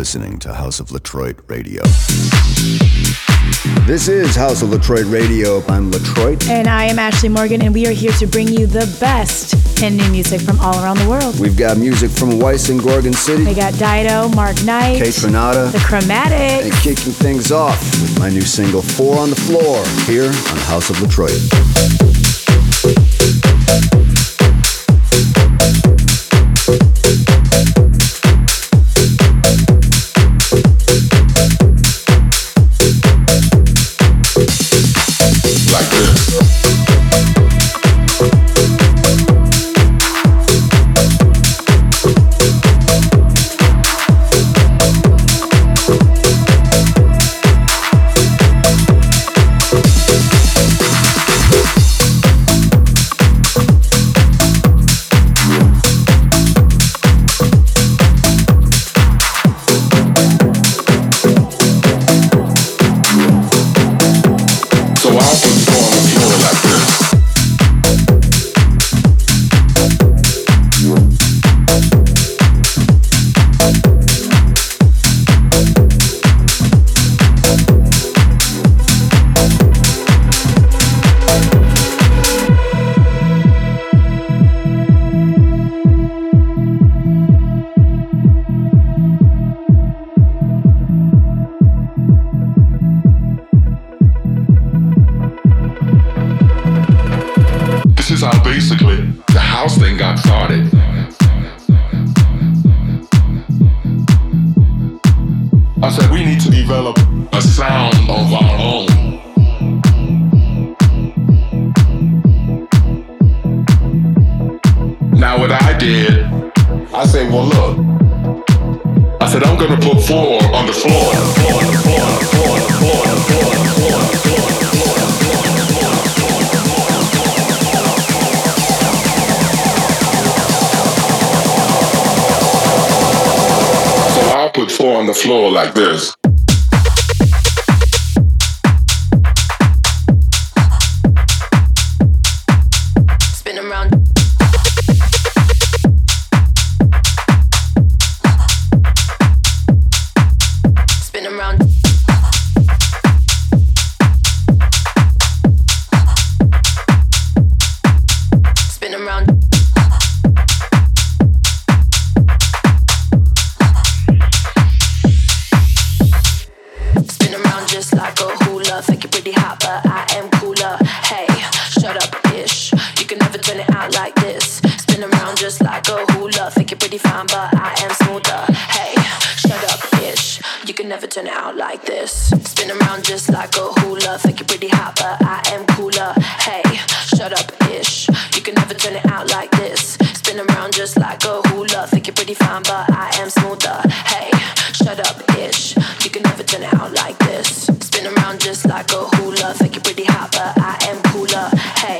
listening to House of Latroit Radio. This is House of Latroit Radio. I'm Latroit. And I am Ashleigh Morghan, and we are here to bring you the best in new music from all around the world. We've got music from Weiss and Gorgon City. We got Dido, Mark Knight, Kaytranada, The Chromatics. And kicking things off with my new single, Four on the Floor, here on House of Latroit. Thank basically the house thing got started. I said we need to develop a sound of our own. Now what I did, I said, well look, I said I'm gonna put four on the floor, floor, floor, floor. the floor like this. like a hula. Think you're pretty hot, but I am cooler. Hey, shut up, ish. You can never turn it out like this. Spin around just like a hula. Think you're pretty fine, but I am smoother. Hey, shut up, ish. You can never turn it out like this. Spin around just like a hula. Think you're pretty hot, but I am cooler. Hey,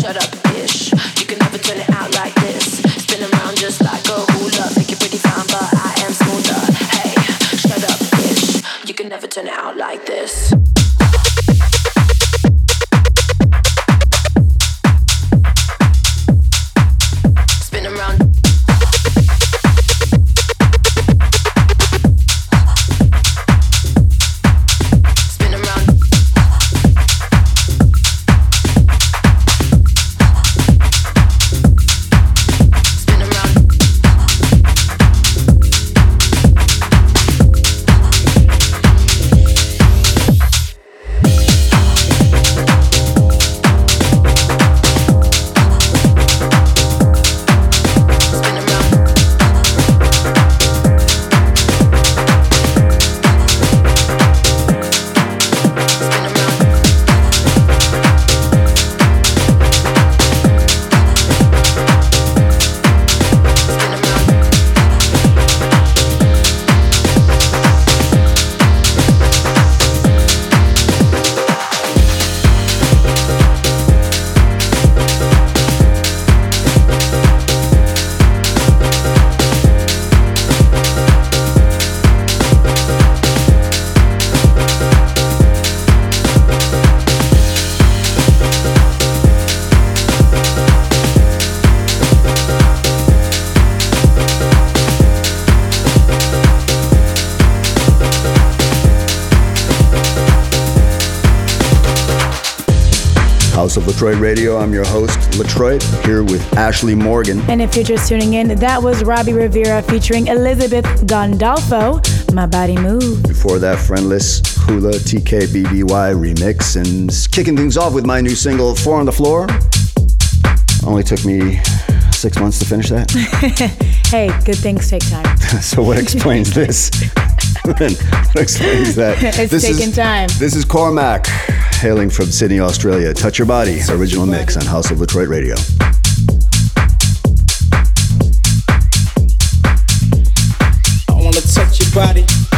shut up, ish. You can never turn it out like this. Spin around just like a hula. Think you're pretty fine, but I am smoother. Hey, shut up, ish. You can never turn it out like this. House of Latroit Radio. I'm your host, Latroit, here with Ashleigh Morghan. And if you're just tuning in, that was Robbie Rivera featuring Elizabeth Gandolfo, My Body Move. Before that, Friendless Hula TKBBY remix, and kicking things off with my new single, Four on the Floor. Only took me six months to finish that. hey, good things take time. so, what explains this? what explains that? it's this taking is, time. This is Cormac, hailing from Sydney, Australia. Touch Your Body, original mix on House of Latroit Radio. I wanna touch your body.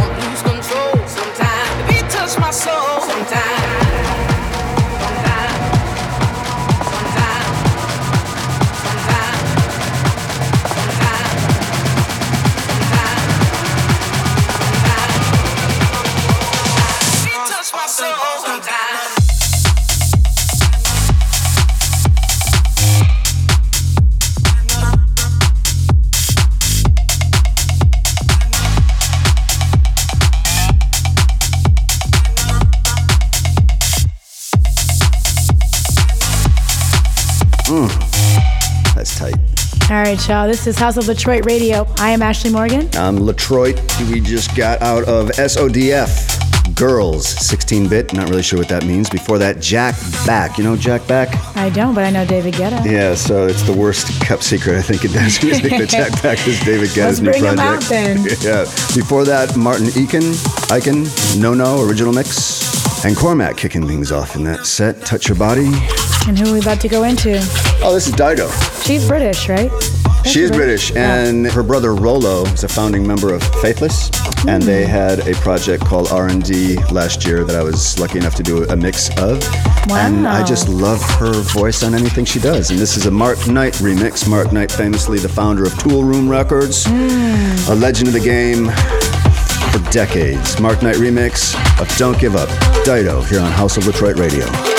soul. Sometimes. All right, y'all. This is House of Latroit Radio. I am Ashleigh Morghan. I'm Latroit. We just got out of SODF. Girls, 16 bit. Not really sure what that means. Before that, Jack Back. You know Jack Back? I don't, but I know David Guetta. Yeah, so it's the worst kept secret I think it does music. but Jack Back is David Let's new bring him out then. yeah. Before that, Martin Eakin, Eichen, No No, original mix. And Cormac kicking things off in that set. Touch Your Body. And who are we about to go into? Oh, this is Dido. She's British, right? She is British, Yeah. and her brother Rollo is a founding member of Faithless, and they hmm. had a project called R&D last year that I was lucky enough to do a mix of. Wow. And I just love her voice on anything she does. And this is a Mark Knight remix. Mark Knight, famously the founder of Toolroom Records, hmm. a legend of the game for decades. Mark Knight remix of Don't Give Up, Dido, here on House of Latroit Radio.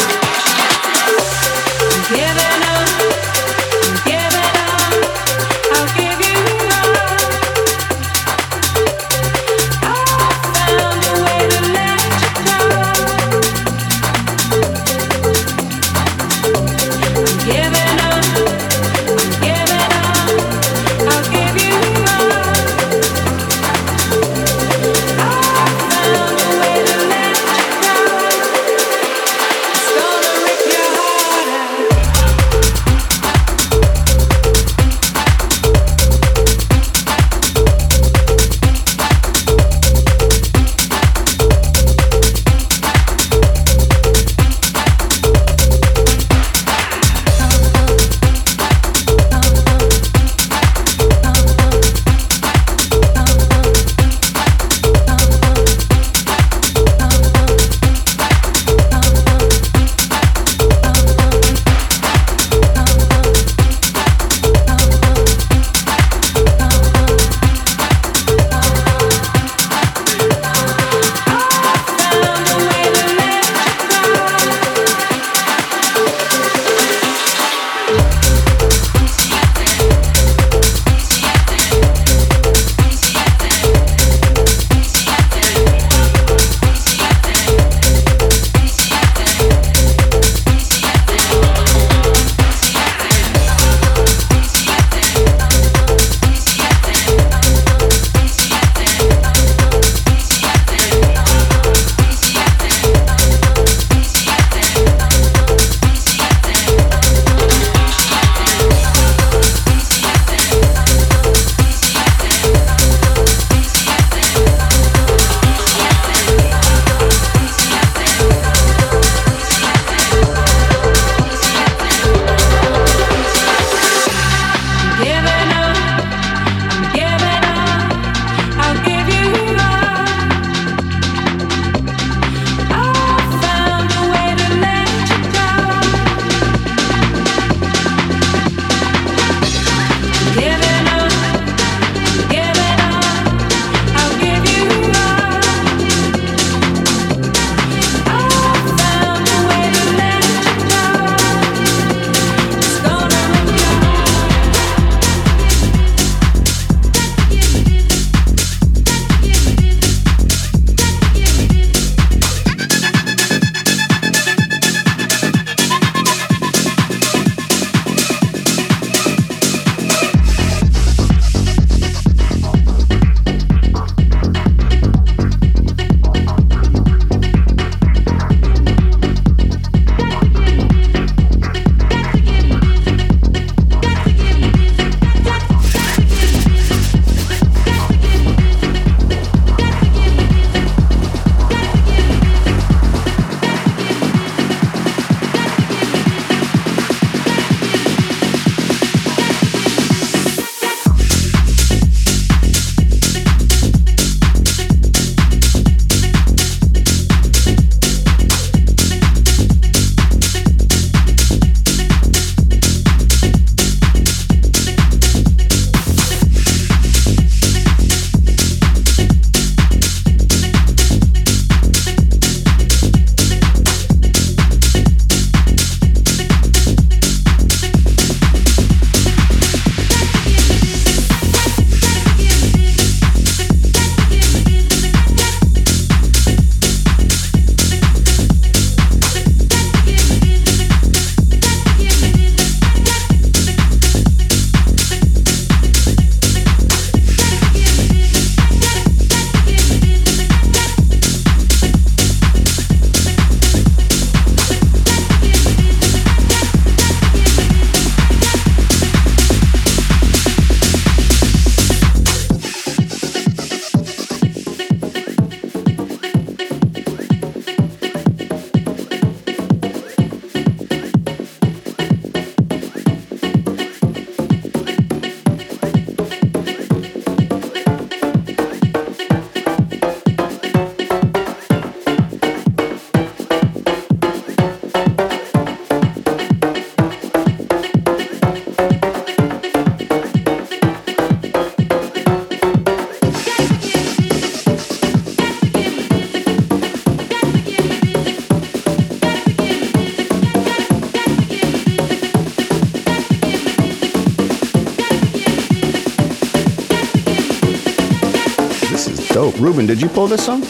Ruben, did you pull this song?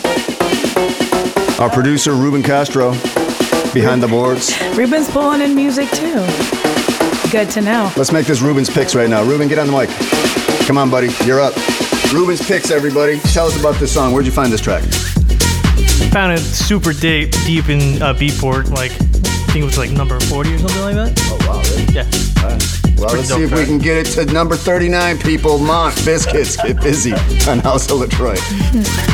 Our producer, Ruben Castro, behind the boards. Ruben's pulling in music too. Good to know. Let's make this Ruben's picks right now. Ruben, get on the mic. Come on, buddy. You're up. Ruben's picks, everybody. Tell us about this song. Where'd you find this track? Found it super deep, deep in uh, Beatport, like I think it was like number 40 or something like that. Oh, wow. Really? Yeah. Well, let's see if we can get it to number 39, people. Mont Biscuits, get busy on House of Latroit.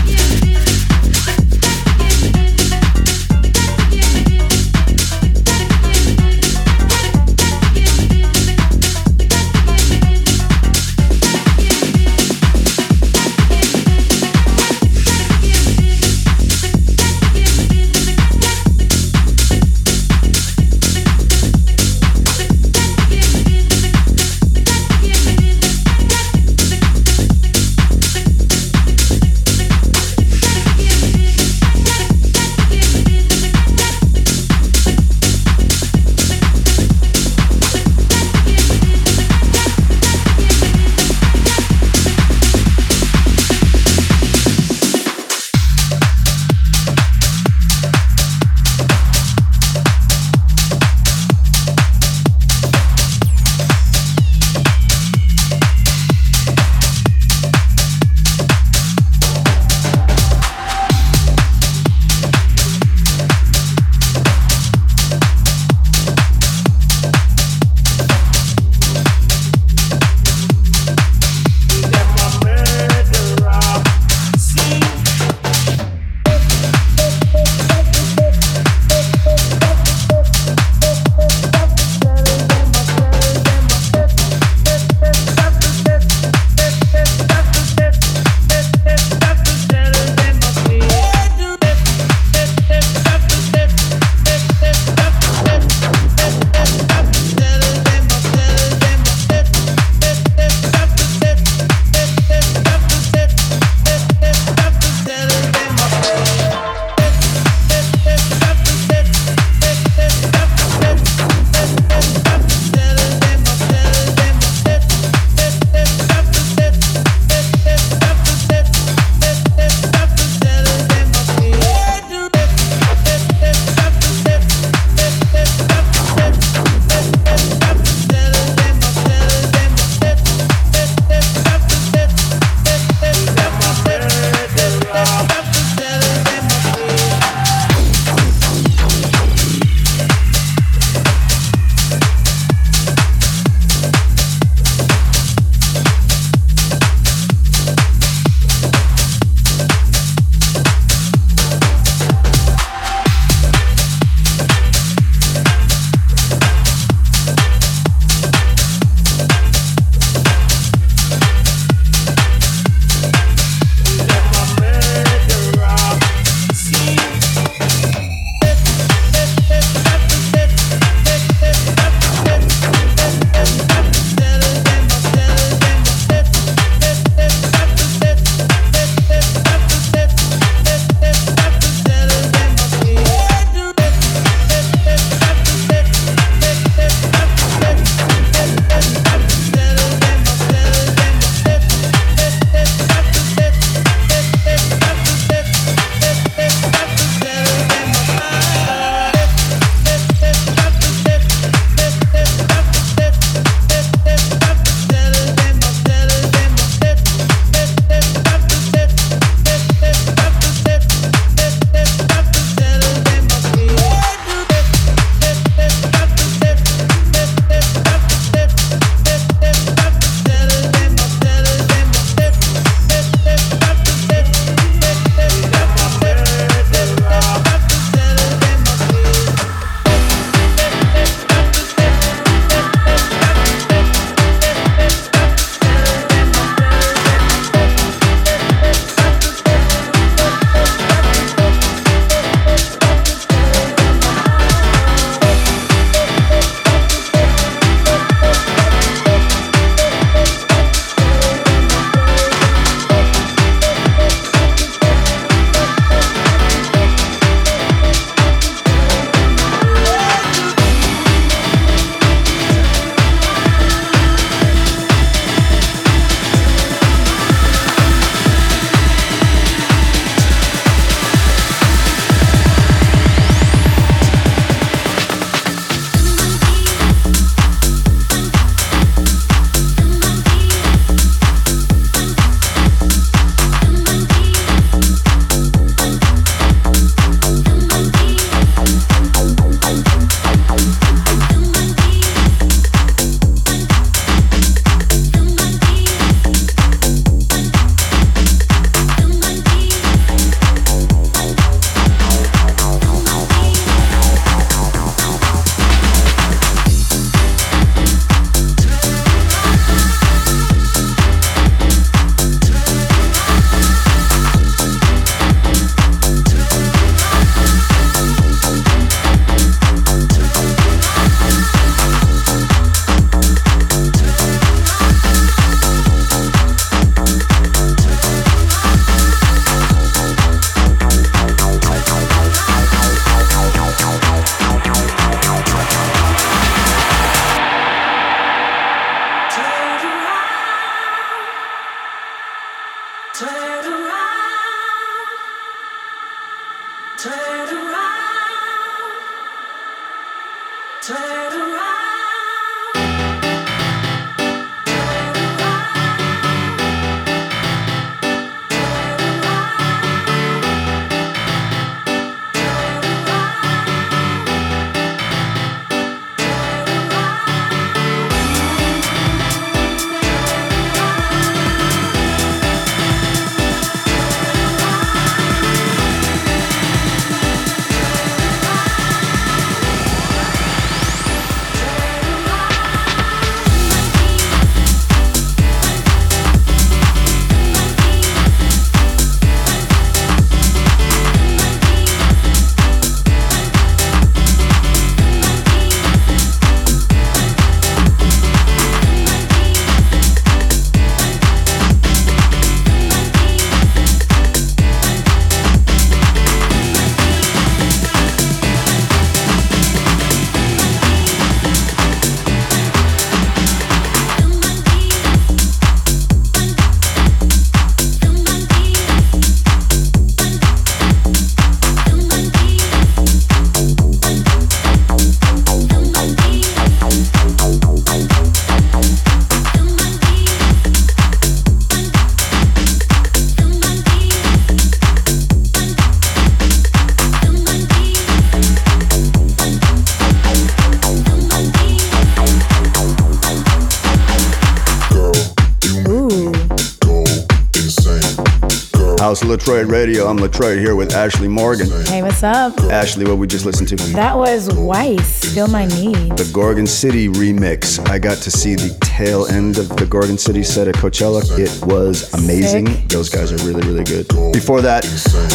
House of Latroit Radio. I'm Latroit here with Ashleigh Morghan. Hey, what's up? Ashleigh, what we just listened to? That was Weiss, Feel My Need. The Gorgon City remix. I got to see the tail end of the Gorgon City set at Coachella. It was amazing. Sick. Those guys are really, really good. Before that,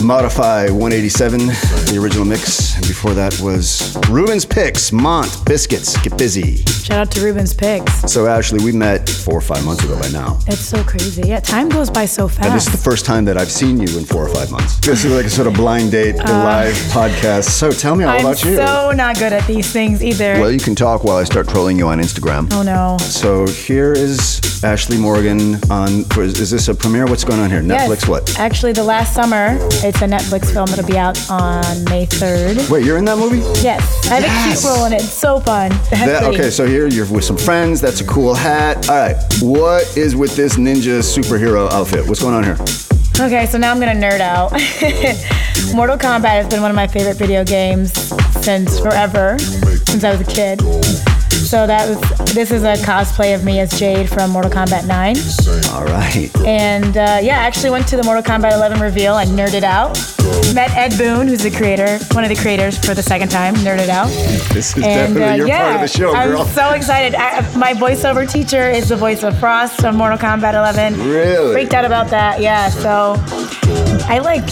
Modify 187, the original mix. And before that was Ruben's Picks, Mont, Biscuits, Get Busy. Shout out to Ruben's Picks. So, Ashleigh, we met four or five months ago by now. It's so crazy. Yeah, time goes by so fast. And this is the first time that I've seen you in four or five months. This is like a sort of blind date, the live podcast. So tell me all Uh, I'm about you. so not good at these things either. well, you can talk while I start trolling you on Instagram. oh no. So here is Ashleigh Morghan on. Is, is this a premiere? What's going on here? Yes. Netflix? What? Actually, the last summer, it's a Netflix film that'll be out on May 3rd. Wait, you're in that movie? Yes, I have Yes. a cute role in it. It's so fun. That- okay, so here you're with some friends. That's a cool hat. All right, what is with this ninja superhero outfit? What's going on here? Okay, so now I'm gonna nerd out. Mortal Kombat has been one of my favorite video games since forever, since I was a kid. So that was this is a cosplay of me as Jade from Mortal Kombat 9. All right. And uh, yeah, I actually went to the Mortal Kombat 11 reveal and nerded out. Met Ed Boon, who's the creator, one of the creators for the second time, nerded out. This is And definitely uh, your yeah, part of the show, I'm girl. so excited. I, my voiceover teacher is the voice of Frost from Mortal Kombat 11. Really? Freaked out about that. Yeah. So I like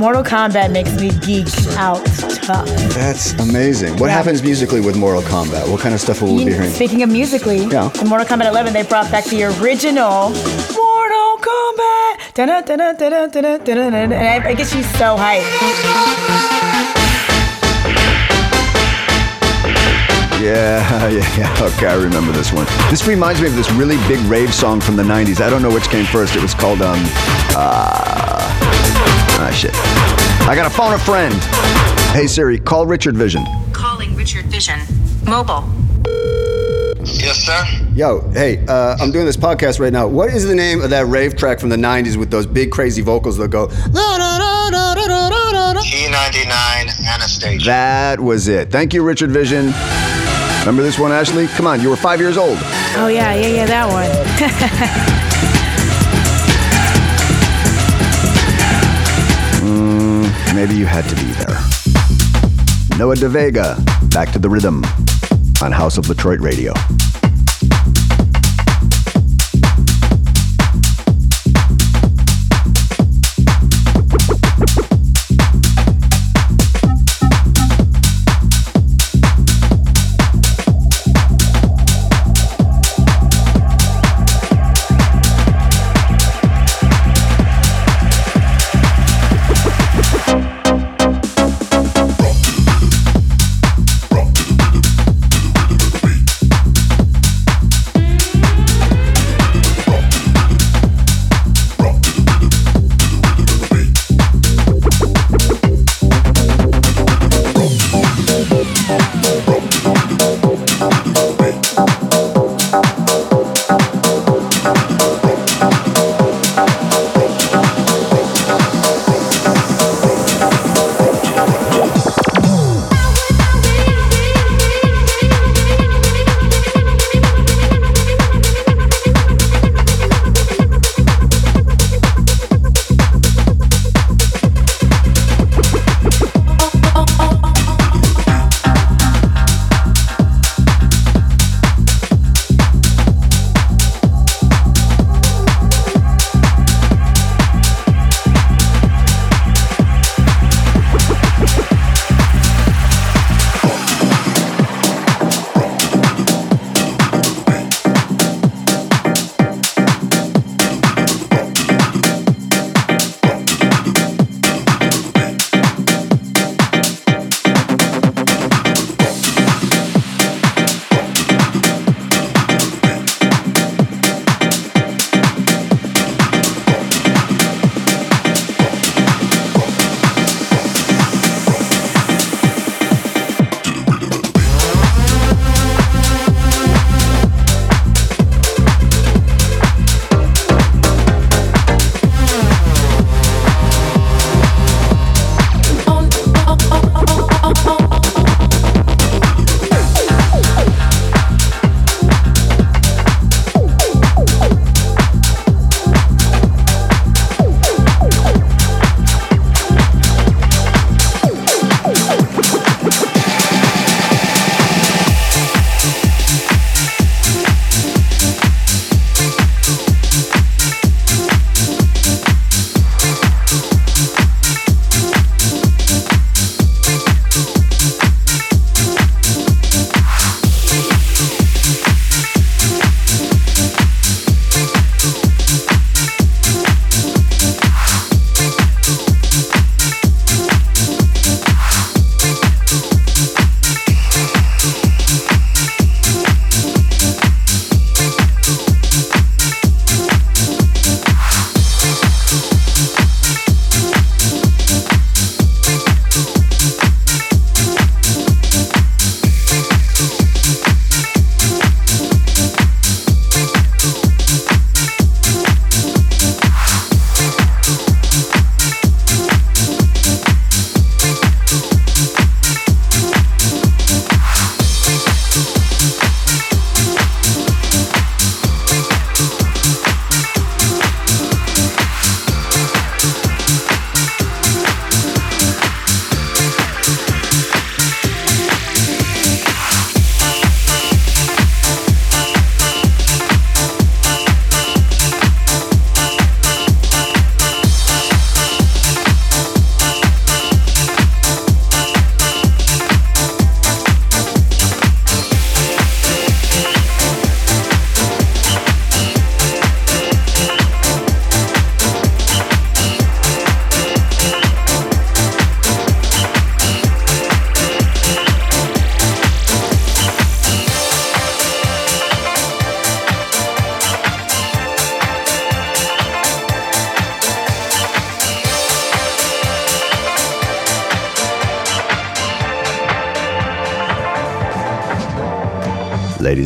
Mortal Kombat makes me geek out tough. That's amazing. What Yeah. happens musically with Mortal Kombat? What kind of stuff will we be hearing? Speaking of musically, Yeah. in Mortal Kombat 11, they brought back the original Mortal Kombat. Dun-dun, dun-dun, dun-dun, And I, I get you so hyped. Yeah, yeah, yeah. Okay, I remember this one. This reminds me of this really big rave song from the 90s. I don't know which came first. It was called, um, uh, ah, shit. I gotta phone a friend. Hey Siri, call Richard Vision. Calling Richard Vision. Mobile. Yes, sir. Yo, hey, uh, I'm doing this podcast right now. What is the name of that rave track from the 90s with those big crazy vocals that go, T99 Anastasia. that was it. Thank you, Richard Vision. Remember this one, Ashleigh? Come on, you were five years old. Oh, yeah, yeah, yeah, that one. Maybe you had to be there. Noah DeVega, back to the rhythm on House of Latroit Radio.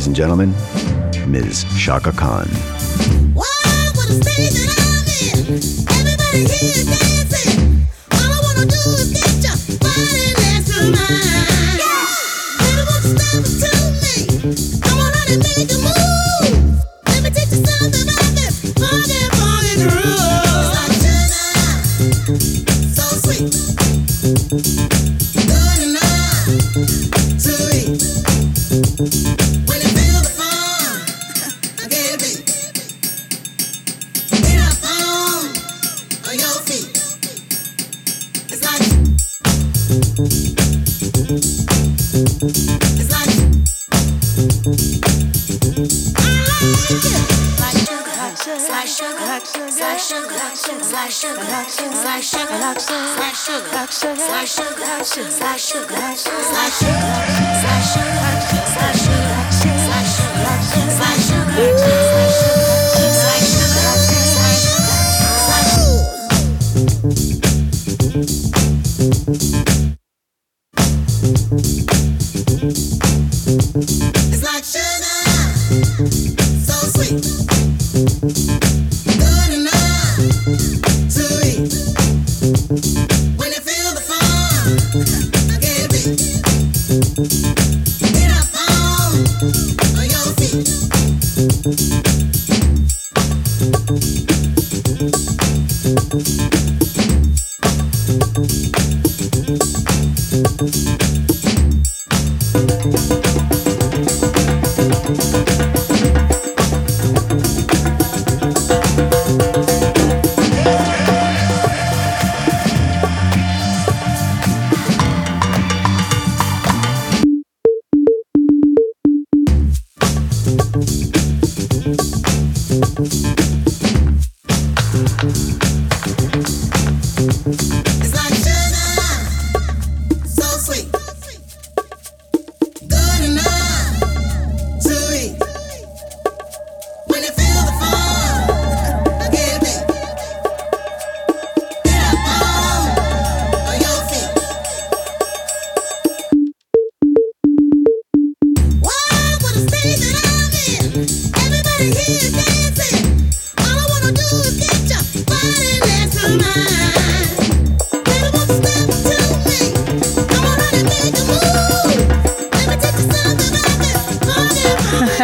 Ladies and gentlemen, Ms. Chaka Khan.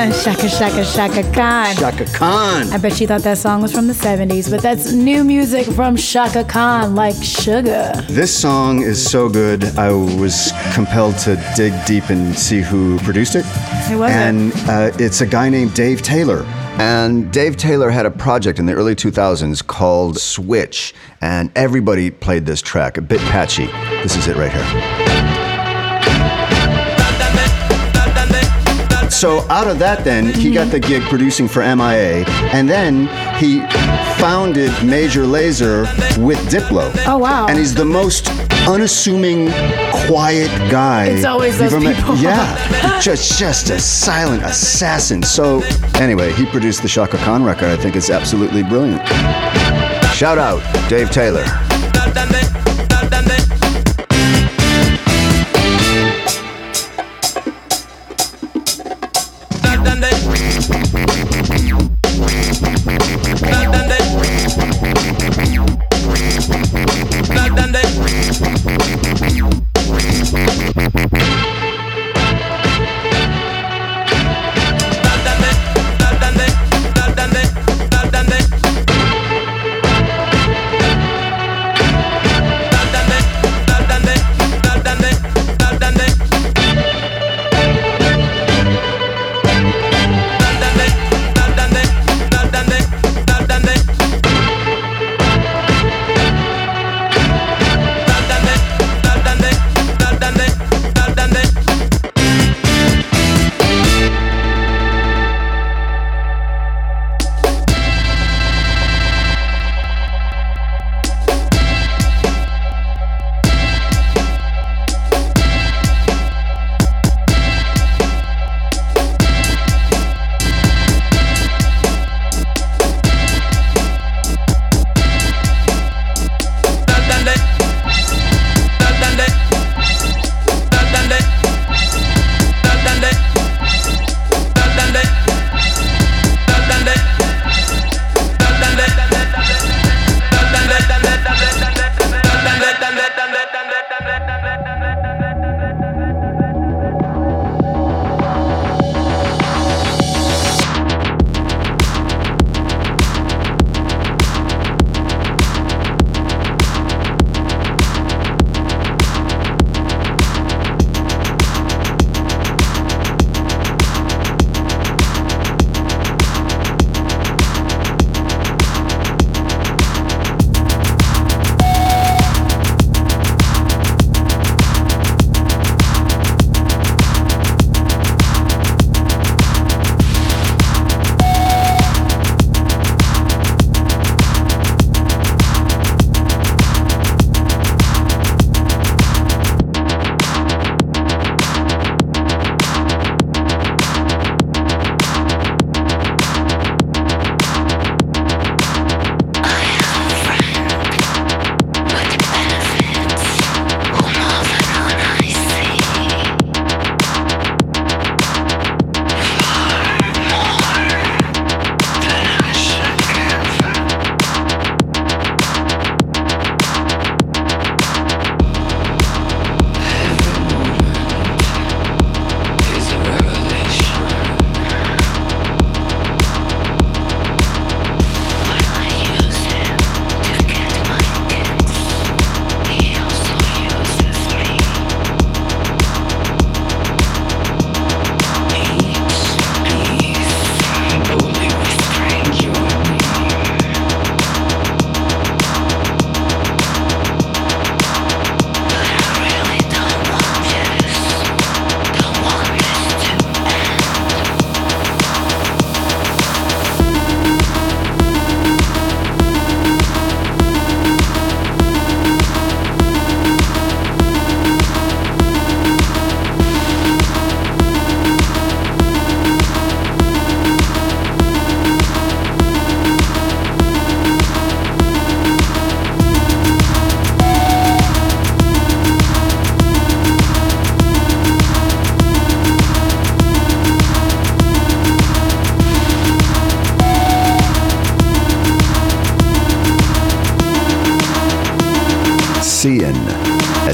Chaka Chaka Chaka Khan. Chaka Khan. I bet she thought that song was from the 70s, but that's new music from Chaka Khan, like sugar. This song is so good, I was compelled to dig deep and see who produced it. Who was it? and uh, it's a guy named Dave Taylor. And Dave Taylor had a project in the early 2000s called Switch, and everybody played this track, a bit patchy. This is it right here. So out of that, then he got the gig producing for MIA, and then he founded Major Lazer with Diplo. Oh, wow. And he's the most unassuming, quiet guy. It's always those met. people. Yeah, just just a silent assassin. So anyway, he produced the Chaka Khan record. I think it's absolutely brilliant. Shout out, Dave Taylor.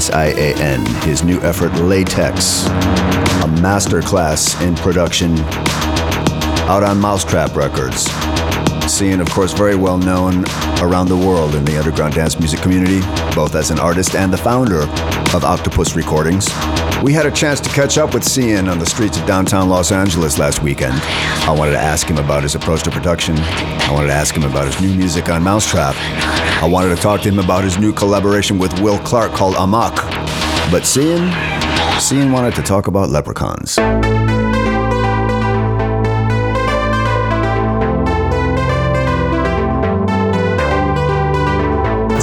S I A N, his new effort Latex, a masterclass in production out on mau5trap Records. SIAN, of course, very well known around the world in the underground dance music community, both as an artist and the founder of Octopus Recordings. We had a chance to catch up with SIAN on the streets of downtown Los Angeles last weekend. I wanted to ask him about his approach to production. I wanted to ask him about his new music on mau5trap. I wanted to talk to him about his new collaboration with Will Clarke called Amok. But SIAN, SIAN wanted to talk about leprechauns.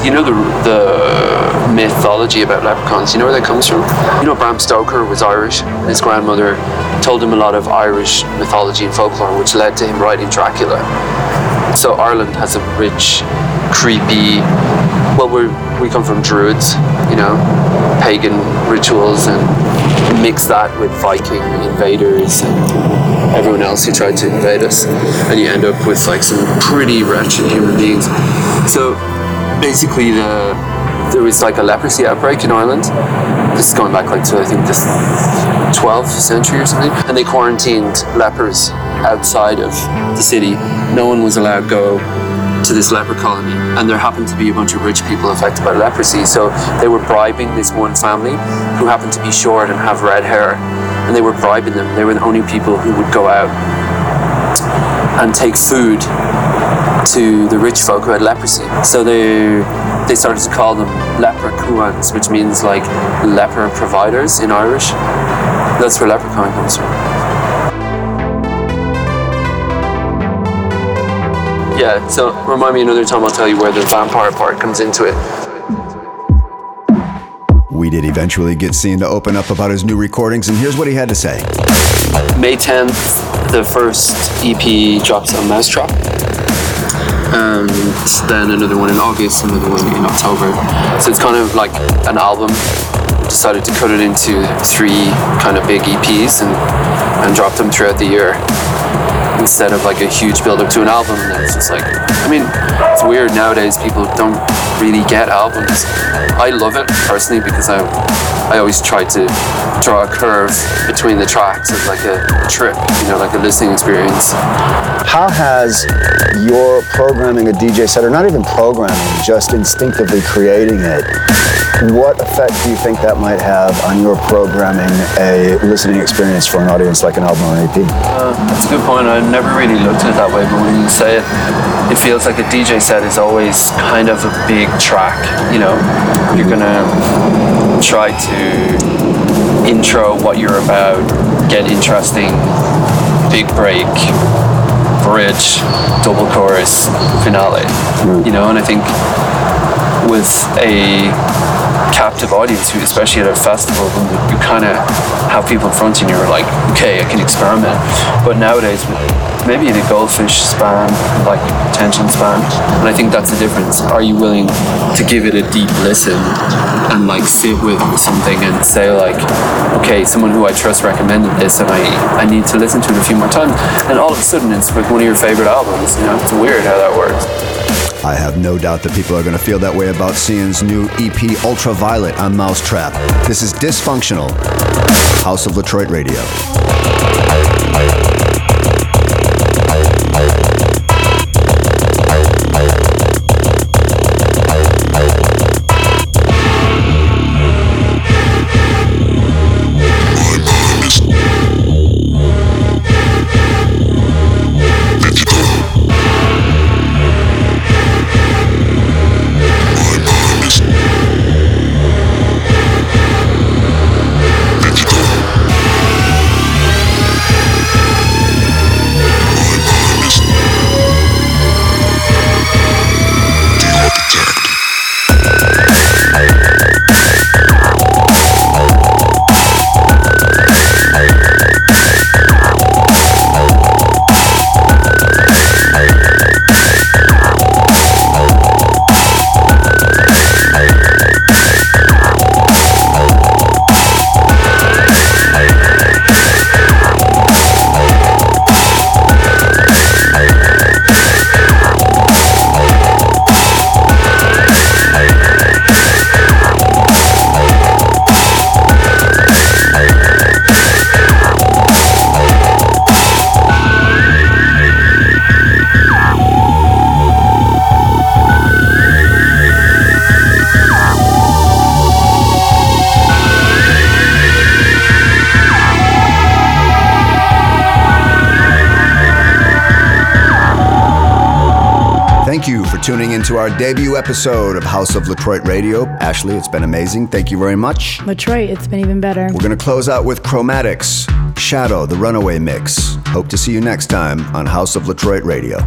You know the the mythology about leprechauns. You know where that comes from. You know Bram Stoker was Irish. and His grandmother told him a lot of Irish mythology and folklore, which led to him writing Dracula. So Ireland has a rich, creepy. Well, we we come from Druids, you know, pagan rituals, and mix that with Viking invaders and everyone else who tried to invade us, and you end up with like some pretty wretched human beings. So basically the there was like a leprosy outbreak in Ireland. This is going back like to I think this 12th century or something, and they quarantined lepers outside of the city. No one was allowed to go to this leper colony, and there happened to be a bunch of rich people affected by leprosy. So they were bribing this one family who happened to be short and have red hair, and they were bribing them. They were the only people who would go out and take food to the rich folk who had leprosy. So they they started to call them leprechauns, which means like leper providers in Irish. That's where leprechaun comes from. Yeah, so remind me another time I'll tell you where the vampire part comes into it. We did eventually get SIAN to open up about his new recordings, and here's what he had to say. May 10th, the first EP drops on mau5trap. Um, and then another one in August, another one in October. So it's kind of like an album. Decided to cut it into three kind of big EPs and, and drop them throughout the year instead of like a huge build up to an album. And it's just like, I mean, it's weird nowadays. People don't really get albums. I love it personally because I, I always try to draw a curve between the tracks as like a trip, you know, like a listening experience. How has your programming a DJ set, or not even programming, just instinctively creating it, what effect do you think that might have on your programming a listening experience for an audience like an album or an EP? Uh, that's a good point. I never really looked at it that way, but when you say it, it feels like a DJ set is always kind of a big track. You know, you're gonna try to intro what you're about, get interesting, big break, bridge, double chorus, finale. You know, and I think with a captive audience, especially at a festival, when you kind of have people in front of you, and you're like, okay, I can experiment. But nowadays, maybe the goldfish span, like attention span, and I think that's the difference. Are you willing to give it a deep listen and like sit with something and say like, okay, someone who I trust recommended this, and I I need to listen to it a few more times, and all of a sudden it's like one of your favorite albums. You know, it's weird how that works. I have no doubt that people are going to feel that way about SIAN's new EP Ultraviolet on mau5trap. This is Dysfunctional, House of Latroit Radio. Tuning into our debut episode of House of Latroit Radio. Ashleigh, it's been amazing. Thank you very much. Detroit, it's been even better. We're going to close out with Chromatics, Shadow, the Runaway Mix. Hope to see you next time on House of Latroit Radio.